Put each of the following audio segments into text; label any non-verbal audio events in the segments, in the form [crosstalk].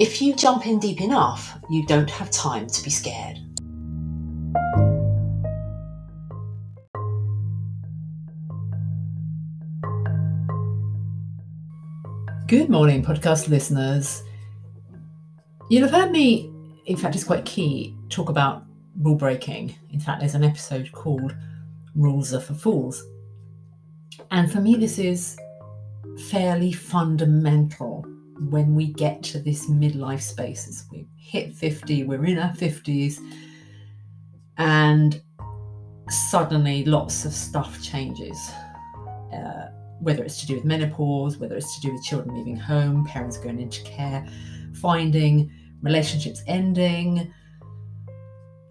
if you jump in deep enough, you don't have time to be scared. Good morning, podcast listeners. You'll have heard me, in fact, it's quite key, talk about rule breaking. In fact, there's an episode called Rules Are for Fools. And for me, this is fairly fundamental when we get to this midlife space, as we hit 50, we're in our 50s, and suddenly lots of stuff changes. Uh, whether it's to do with menopause, whether it's to do with children leaving home, parents going into care, finding relationships ending,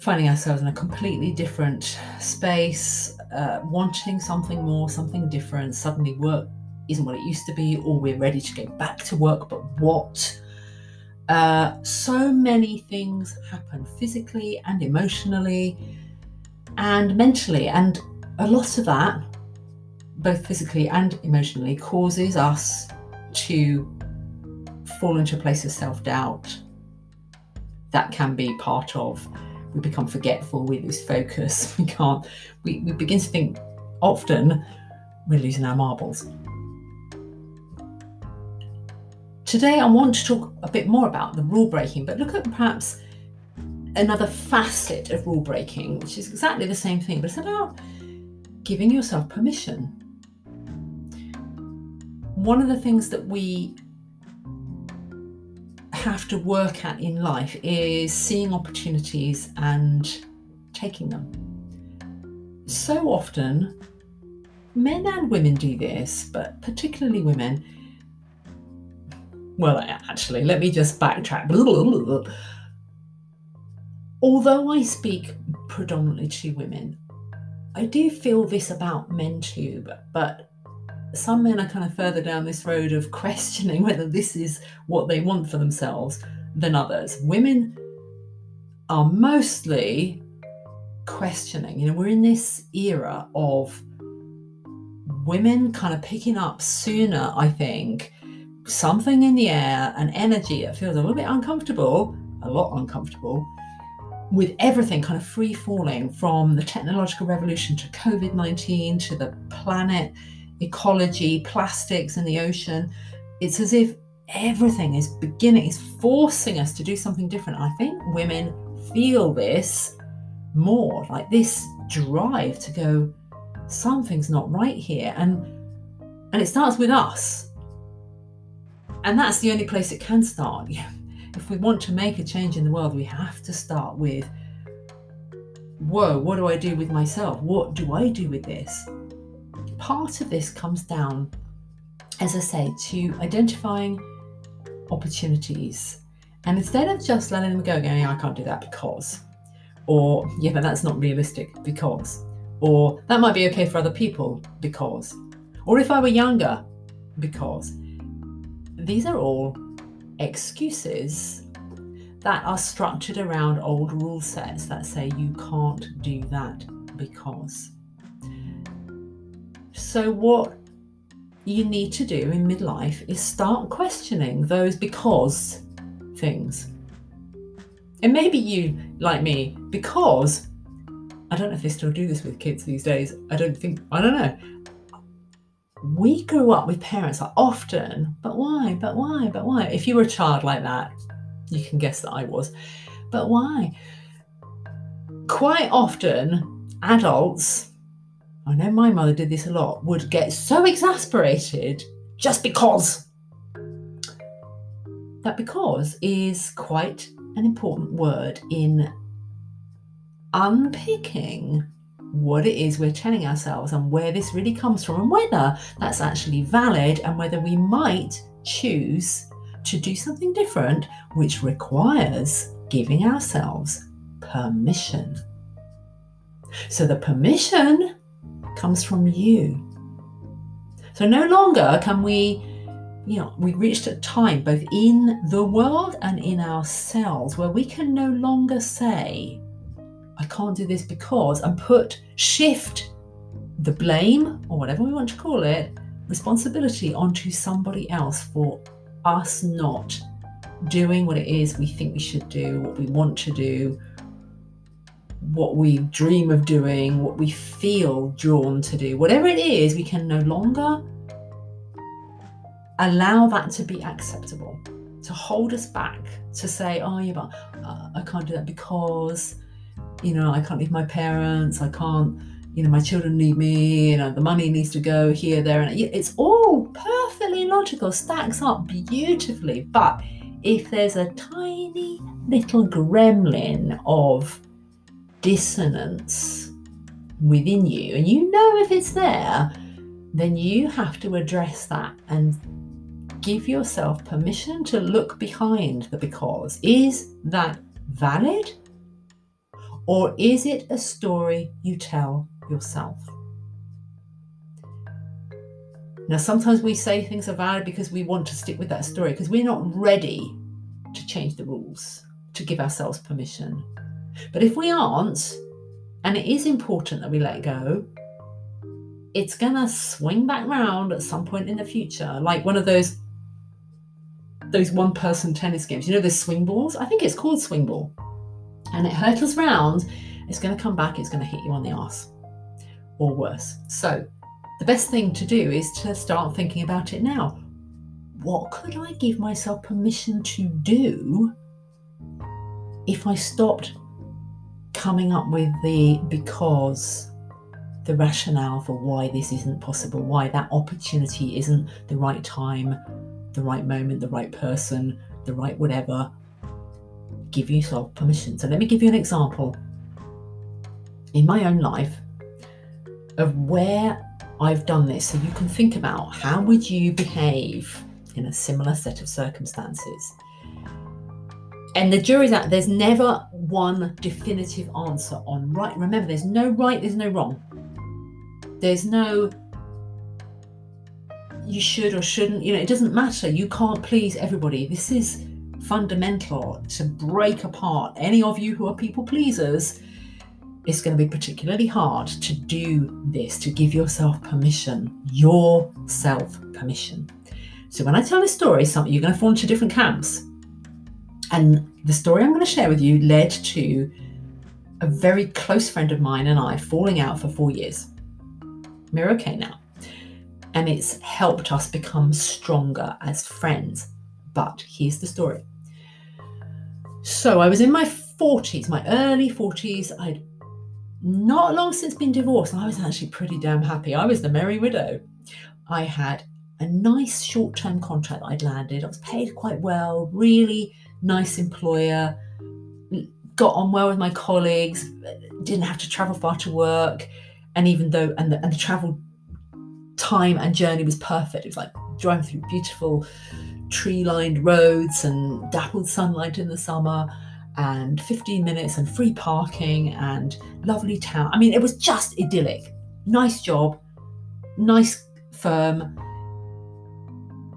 finding ourselves in a completely different space, uh, wanting something more, something different, suddenly work isn't what it used to be, or we're ready to go back to work, but what? Uh, so many things happen physically and emotionally and mentally, and a lot of that, both physically and emotionally, causes us to fall into a place of self doubt. That can be part of we become forgetful, we lose focus, [laughs] we can't, we, we begin to think often we're losing our marbles. Today, I want to talk a bit more about the rule breaking, but look at perhaps another facet of rule breaking, which is exactly the same thing, but it's about giving yourself permission. One of the things that we have to work at in life is seeing opportunities and taking them. So often, men and women do this, but particularly women well, actually, let me just backtrack. Although I speak predominantly to women, I do feel this about men too, but, but some men are kind of further down this road of [laughs] questioning whether this is what they want for themselves than others. Women are mostly questioning. You know, we're in this era of women kind of picking up sooner, I think, something in the air, an energy that feels a little bit uncomfortable, a lot uncomfortable, with everything kind of free falling from the technological revolution to COVID 19 to the planet, ecology, plastics in the ocean. It's as if everything is beginning, is forcing us to do something different. I think women feel this more like this drive to go, something's not right here. And and it starts with us and that's the only place it can start. [laughs] If we want to make a change in the world, we have to start with whoa, what do I do with myself? What do I do with this? Part of this comes down, as I say, to identifying opportunities. And instead of just letting them go, going, I can't do that because, or yeah, but that's not realistic because, or that might be okay for other people because, or if I were younger because these are all excuses that are structured around old rule sets that say you can't do that because. So, what you need to do in midlife is start questioning those because things. And maybe you, like me, because I don't know if they still do this with kids these days. I don't think, I don't know we grew up with parents that often, but why, but why, but why? If you were a child like that, you can guess that I was, but why? Quite often, adults, I know my mother did this a lot, would get so exasperated just because. That because is quite an important word in unpicking what it is we're telling ourselves and where this really comes from and whether that's actually valid and whether we might choose to do something different, which requires giving ourselves permission. So the permission comes from you. So no longer can we, you know, we reached a time both in the world and in ourselves where we can no longer say, I can't do this because, and put, shift the blame or whatever we want to call it, responsibility onto somebody else for us not doing what it is we think we should do, what we want to do, what we dream of doing, what we feel drawn to do, whatever it is, we can no longer allow that to be acceptable, to hold us back, to say, oh, yeah, but uh, I can't do that because, you know, I can't leave my parents, I can't, you know, my children need me, you know, the money needs to go here, there, and it's all perfectly logical, stacks up beautifully. But if there's a tiny little gremlin of dissonance within you, and you know if it's there, then you have to address that and give yourself permission to look behind the because. Is that valid? Or is it a story you tell yourself? Now, sometimes we say things are valid because we want to stick with that story because we're not ready to change the rules, to give ourselves permission. But if we aren't, and it is important that we let go, it's going to swing back round at some point in the future, like one of those those one person tennis games. You know, those swing balls? I think it's called swing ball. And it hurtles round, it's going to come back, it's going to hit you on the ass or worse. So, the best thing to do is to start thinking about it now. What could I give myself permission to do if I stopped coming up with the because, the rationale for why this isn't possible, why that opportunity isn't the right time, the right moment, the right person, the right whatever. Give yourself permission. So let me give you an example in my own life of where I've done this so you can think about how would you behave in a similar set of circumstances and the jury's out. There's never one definitive answer on right. Remember, there's no right, there's no wrong. There's no you should or shouldn't. You know, it doesn't matter. You can't please everybody. This is fundamental to break apart any of you who are people pleasers. It's going to be particularly hard to do this, to give yourself permission, your self permission. So when I tell this story, some you're going to fall into different camps. And the story I'm going to share with you led to a very close friend of mine and I falling out for four years. We're okay now. And it's helped us become stronger as friends. But here's the story. So I was in my 40s, my early 40s. I'd not long since been divorced. I was actually pretty damn happy. I was the merry widow. I had a nice short term contract I'd landed. I was paid quite well, really nice employer, got on well with my colleagues, didn't have to travel far to work. And even though, and the, and the travel time and journey was perfect, it was like driving through beautiful tree lined roads and dappled sunlight in the summer and 15 minutes and free parking and lovely town. I mean, it was just idyllic. Nice job, nice firm,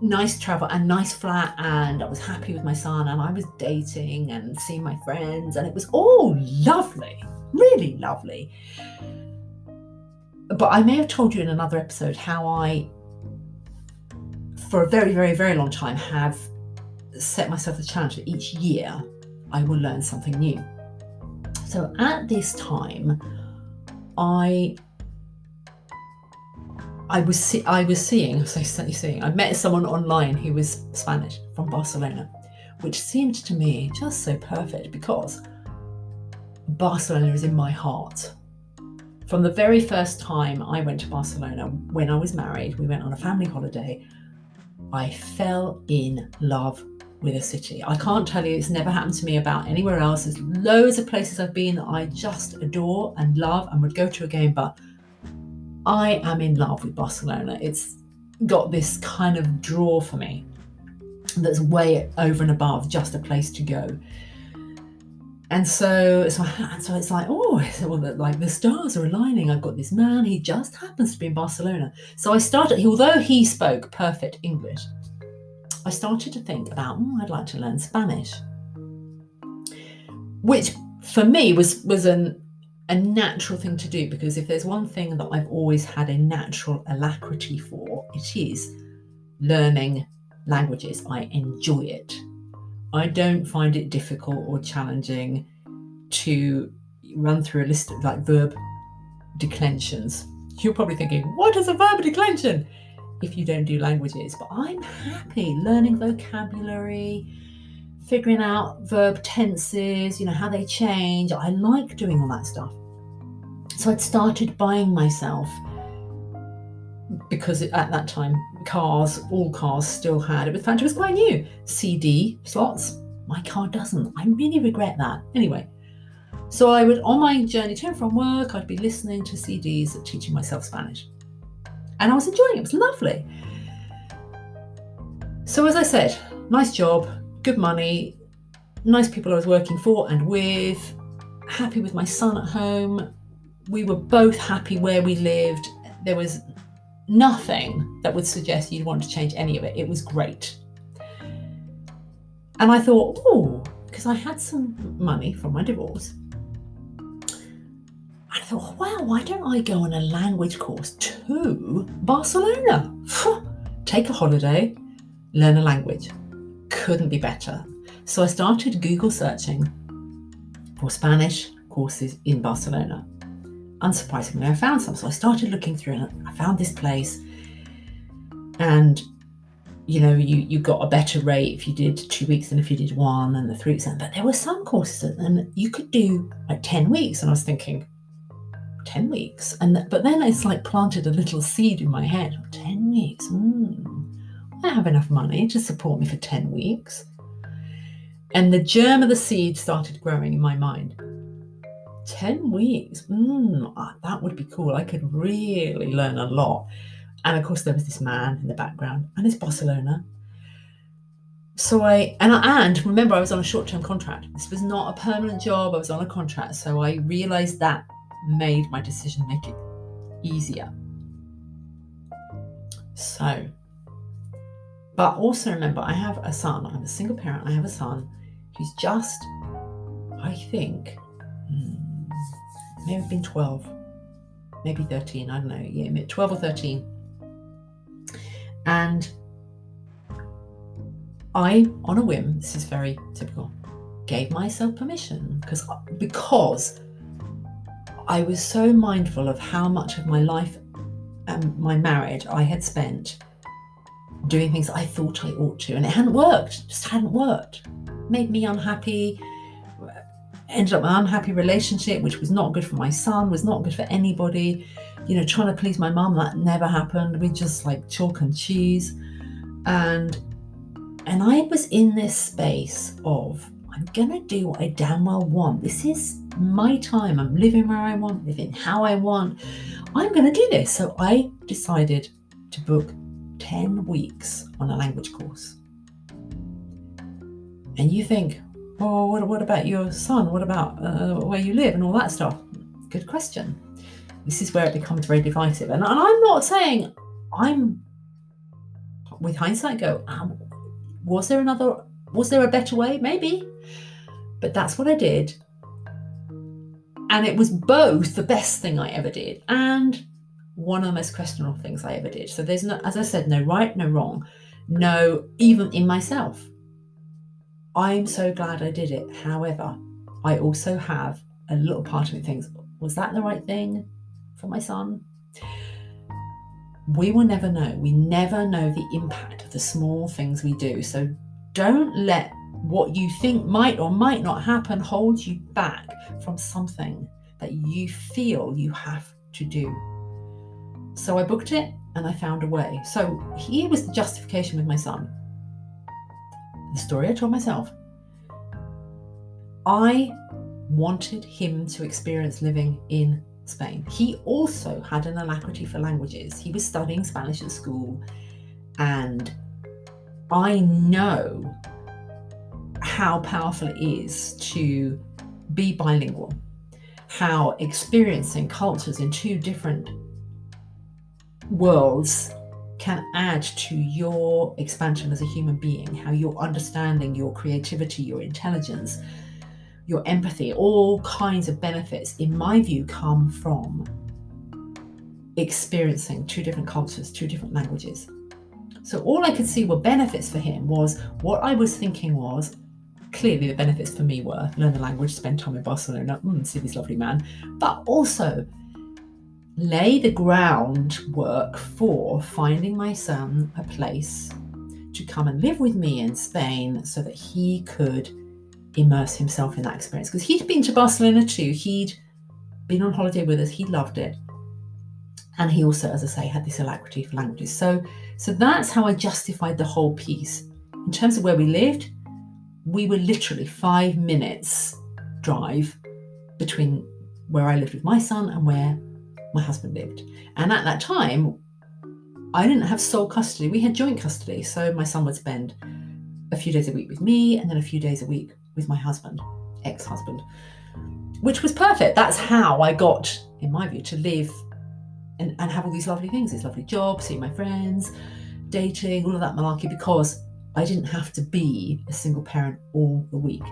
nice travel and nice flat and I was happy with my son and I was dating and seeing my friends and it was all lovely, really lovely. But I may have told you in another episode how I, for a very, very, very long time, have set myself the challenge that each year I will learn something new. So at this time, I I was see- I was seeing, I was seeing, I met someone online who was Spanish from Barcelona, which seemed to me just so perfect because Barcelona is in my heart. From the very first time I went to Barcelona when I was married, we went on a family holiday. I fell in love with a city. I can't tell you, it's never happened to me about anywhere else. There's loads of places I've been that I just adore and love and would go to again, but I am in love with Barcelona. It's got this kind of draw for me that's way over and above just a place to go. And so, so, so it's like, oh, so like the stars are aligning. I've got this man. He just happens to be in Barcelona. So I started, although he spoke perfect English, I started to think about, oh, I'd like to learn Spanish, which for me was was an a natural thing to do because if there's one thing that I've always had a natural alacrity for, it is learning languages. I enjoy it. I don't find it difficult or challenging to run through a list of like verb declensions. You're probably thinking, what is a verb declension? If you don't do languages, but I'm happy learning vocabulary, figuring out verb tenses, you know, how they change. I like doing all that stuff. So I'd started buying myself because at that time cars, all cars still had it. In fact, it was quite new. CD slots. My car doesn't. I really regret that. Anyway, so I would on my journey to and from work, I'd be listening to CDs teaching myself Spanish, and I was enjoying it. It was lovely. So as I said, nice job, good money, nice people I was working for and with, happy with my son at home. We were both happy where we lived. There was nothing that would suggest you'd want to change any of it. It was great. And I thought, oh, because I had some money from my divorce. I thought, wow, why don't I go on a language course to Barcelona? Take a holiday, learn a language couldn't be better. So I started Google searching for Spanish courses in Barcelona. Unsurprisingly, I found some. So I started looking through and I found this place. And you know, you, you got a better rate if you did two weeks than if you did one and the three weeks. But there were some courses that, and you could do like 10 weeks. And I was thinking, 10 weeks. And but then it's like planted a little seed in my head. 10 weeks. Mm. I have enough money to support me for 10 weeks. And the germ of the seed started growing in my mind. 10 weeks, mm, that would be cool. I could really learn a lot. And of course, there was this man in the background, and it's Barcelona. So I and I, and remember, I was on a short-term contract. This was not a permanent job. I was on a contract, so I realised that made my decision making easier. So but also remember, I have a son. I'm a single parent. I have a son who's just, I think, maybe been 12, maybe 13. I don't know. Yeah, 12 or 13. And I, on a whim, this is very typical, gave myself permission because because I was so mindful of how much of my life and my marriage I had spent doing things I thought I ought to, and it hadn't worked, just hadn't worked. Made me unhappy, ended up an unhappy relationship, which was not good for my son, was not good for anybody. You know, trying to please my mum, that never happened. We just like chalk and cheese. And and I was in this space of I'm gonna do what I damn well want. This is my time. I'm living where I want, living how I want. I'm gonna do this. So I decided to book 10 weeks on a language course. And you think, oh, what, what about your son? What about uh, where you live and all that stuff? Good question. This is where it becomes very divisive. And, and I'm not saying I'm, with hindsight, go, um, was there another, was there a better way? Maybe. But that's what I did. And it was both the best thing I ever did and one of the most questionable things I ever did. So there's no, as I said, no right, no wrong, no, even in myself. I'm so glad I did it. However, I also have a little part of me thinks, was that the right thing for my son? We will never know. We never know the impact of the small things we do. So don't let what you think might or might not happen hold you back from something that you feel you have to do. So I booked it and I found a way. So here was the justification with my son. The story I told myself. I wanted him to experience living in Spain. He also had an alacrity for languages. He was studying Spanish at school, and I know how powerful it is to be bilingual, how experiencing cultures in two different worlds can add to your expansion as a human being, how your understanding, your creativity, your intelligence, your empathy, all kinds of benefits, in my view, come from experiencing two different cultures, two different languages. So all I could see were benefits for him was what I was thinking was clearly the benefits for me were learn the language, spend time in Barcelona, mm, see this lovely man, but also lay the groundwork for finding my son a place to come and live with me in Spain so that he could immerse himself in that experience. Because he'd been to Barcelona too, he'd been on holiday with us, he loved it. And he also, as I say, had this alacrity for languages. So, so that's how I justified the whole piece. In terms of where we lived, we were literally five minutes drive between where I lived with my son and where my husband lived. And at that time, I didn't have sole custody. We had joint custody. So my son would spend a few days a week with me and then a few days a week with my husband, ex husband, which was perfect. That's how I got, in my view, to live and, and have all these lovely things this lovely job, seeing my friends, dating, all of that malarkey, because I didn't have to be a single parent all the week.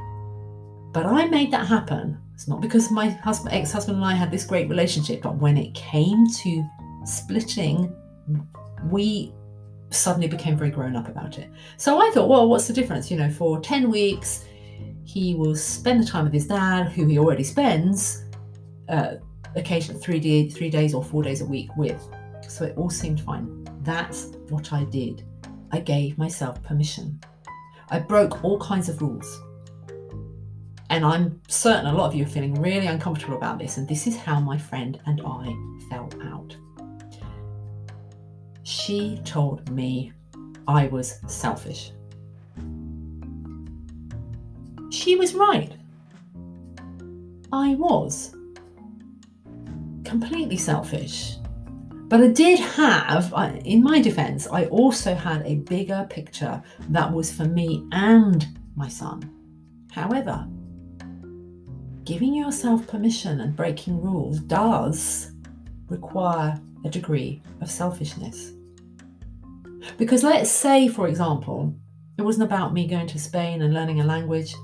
But I made that happen. It's not because my husband, ex-husband and I had this great relationship, but when it came to splitting, we suddenly became very grown up about it. So I thought, well, what's the difference? You know, for 10 weeks, he will spend the time with his dad, who he already spends uh, occasionally three, day, three days or four days a week with. So it all seemed fine. That's what I did. I gave myself permission. I broke all kinds of rules. And I'm certain a lot of you are feeling really uncomfortable about this. And this is how my friend and I fell out. She told me I was selfish. She was right. I was completely selfish. But I did have, in my defense, I also had a bigger picture that was for me and my son. However, giving yourself permission and breaking rules does require a degree of selfishness. Because let's say, for example, it wasn't about me going to Spain and learning a language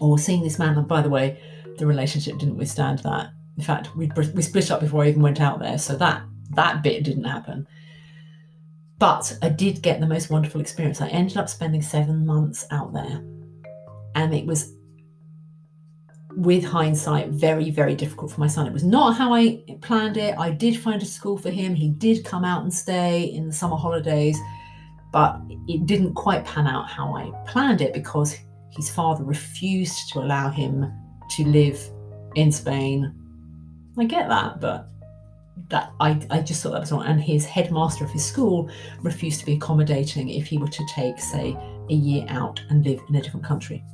or seeing this man. And by the way, the relationship didn't withstand that. In fact, we, we split up before I even went out there. So that, that bit didn't happen. But I did get the most wonderful experience. I ended up spending seven months out there. And it was with hindsight, very, very difficult for my son. It was not how I planned it. I did find a school for him. He did come out and stay in the summer holidays, but it didn't quite pan out how I planned it because his father refused to allow him to live in Spain. I get that, but that I, I just thought that was wrong. And his headmaster of his school refused to be accommodating if he were to take, say, a year out and live in a different country.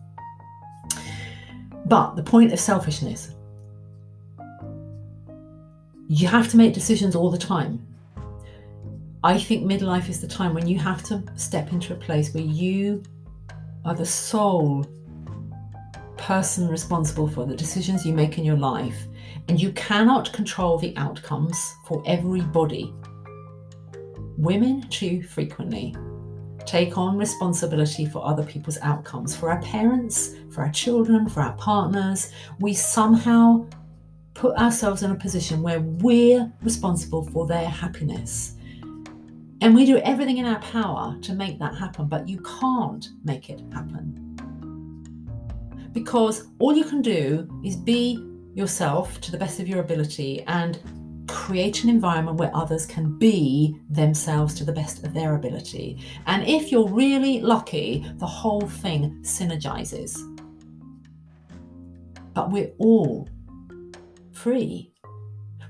But the point of selfishness, you have to make decisions all the time. I think midlife is the time when you have to step into a place where you are the sole person responsible for the decisions you make in your life, and you cannot control the outcomes for everybody. Women, too frequently, take on responsibility for other people's outcomes, for our parents, for our children, for our partners. We somehow put ourselves in a position where we're responsible for their happiness. And we do everything in our power to make that happen, but you can't make it happen. Because all you can do is be yourself to the best of your ability and create an environment where others can be themselves to the best of their ability. And if you're really lucky, the whole thing synergizes. But we're all free.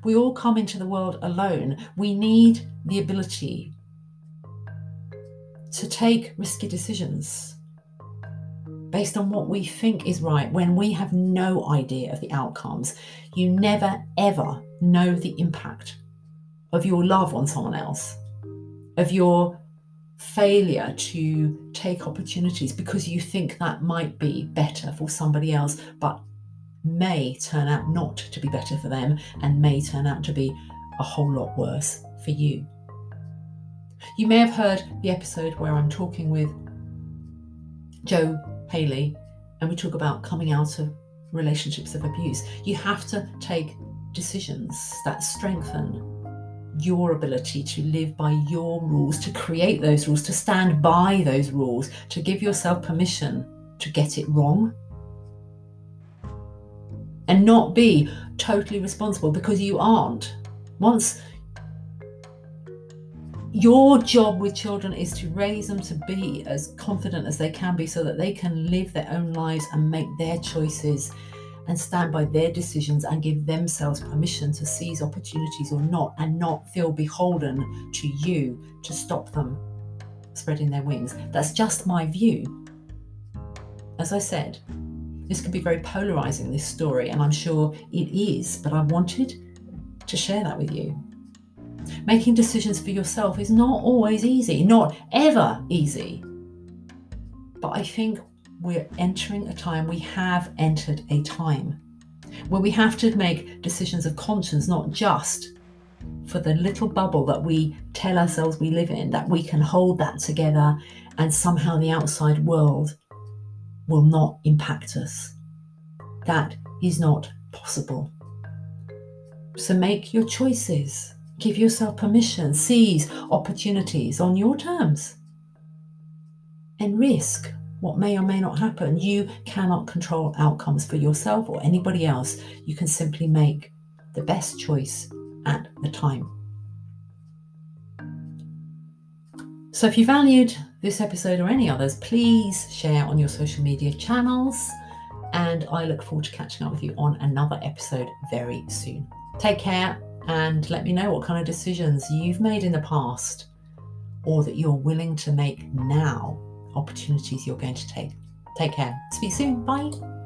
We all come into the world alone. We need the ability to take risky decisions based on what we think is right when we have no idea of the outcomes. You never, ever know the impact of your love on someone else, of your failure to take opportunities because you think that might be better for somebody else. But may turn out not to be better for them and may turn out to be a whole lot worse for you. You may have heard the episode where I'm talking with Joe Haley and we talk about coming out of relationships of abuse. You have to take decisions that strengthen your ability to live by your rules, to create those rules, to stand by those rules, to give yourself permission to get it wrong and not be totally responsible because you aren't. Once your job with children is to raise them to be as confident as they can be so that they can live their own lives and make their choices and stand by their decisions and give themselves permission to seize opportunities or not and not feel beholden to you to stop them spreading their wings. That's just my view. As I said, this could be very polarizing, this story, and I'm sure it is, but I wanted to share that with you. Making decisions for yourself is not always easy, not ever easy. But I think we're entering a time, we have entered a time where we have to make decisions of conscience, not just for the little bubble that we tell ourselves we live in, that we can hold that together and somehow the outside world will not impact us. That is not possible. So make your choices. Give yourself permission. Seize opportunities on your terms. And risk what may or may not happen. You cannot control outcomes for yourself or anybody else. You can simply make the best choice at the time. So, if you valued this episode or any others, please share on your social media channels. And I look forward to catching up with you on another episode very soon. Take care and let me know what kind of decisions you've made in the past or that you're willing to make now opportunities you're going to take. Take care. Speak soon. Bye.